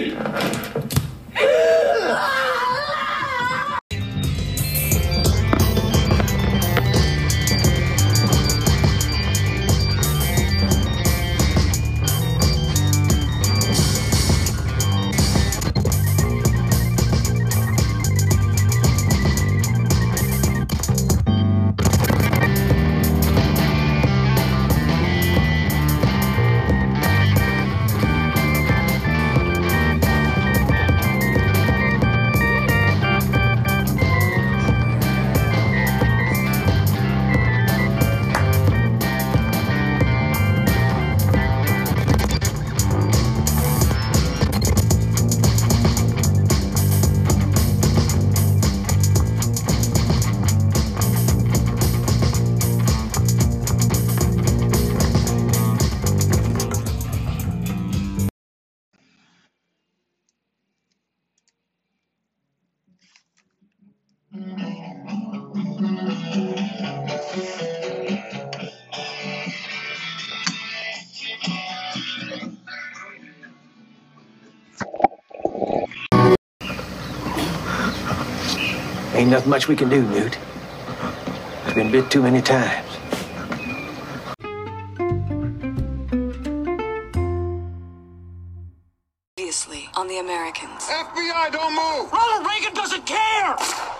me! Ain't nothing much we can do, Newt. It's been bit too many times. Obviously, on the Americans. FBI, don't move! Ronald Reagan doesn't care!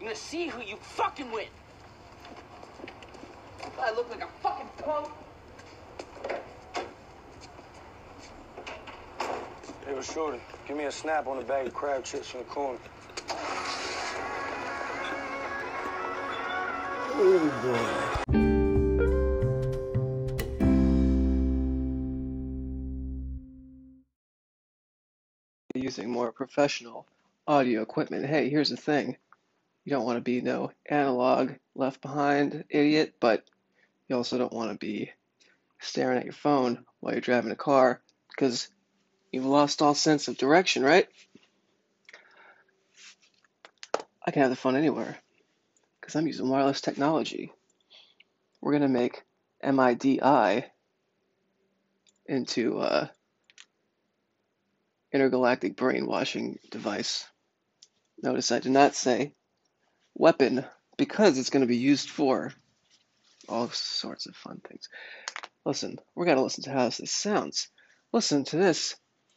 You're gonna see who you fucking with. I look like a fucking punk. Hey, was Shorty, give me a snap on the bag of crab chips in the corner. Oh, boy. Using more professional audio equipment. Hey, here's the thing. You don't want to be no analog left behind idiot, but you also don't want to be staring at your phone while you're driving a car because you've lost all sense of direction, right? I can have the fun anywhere because I'm using wireless technology. We're going to make MIDI into uh, intergalactic brainwashing device. Notice I did not say weapon because it's going to be used for all sorts of fun things. Listen, we're going to listen to how this sounds. Listen to this.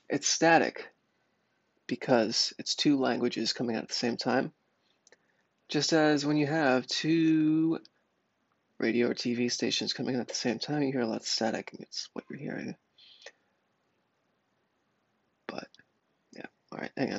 It's static because it's two languages coming out at the same time. Just as when you have two radio or TV stations coming in at the same time, you hear a lot of static, and it's what you're hearing. But, yeah, alright, hang on.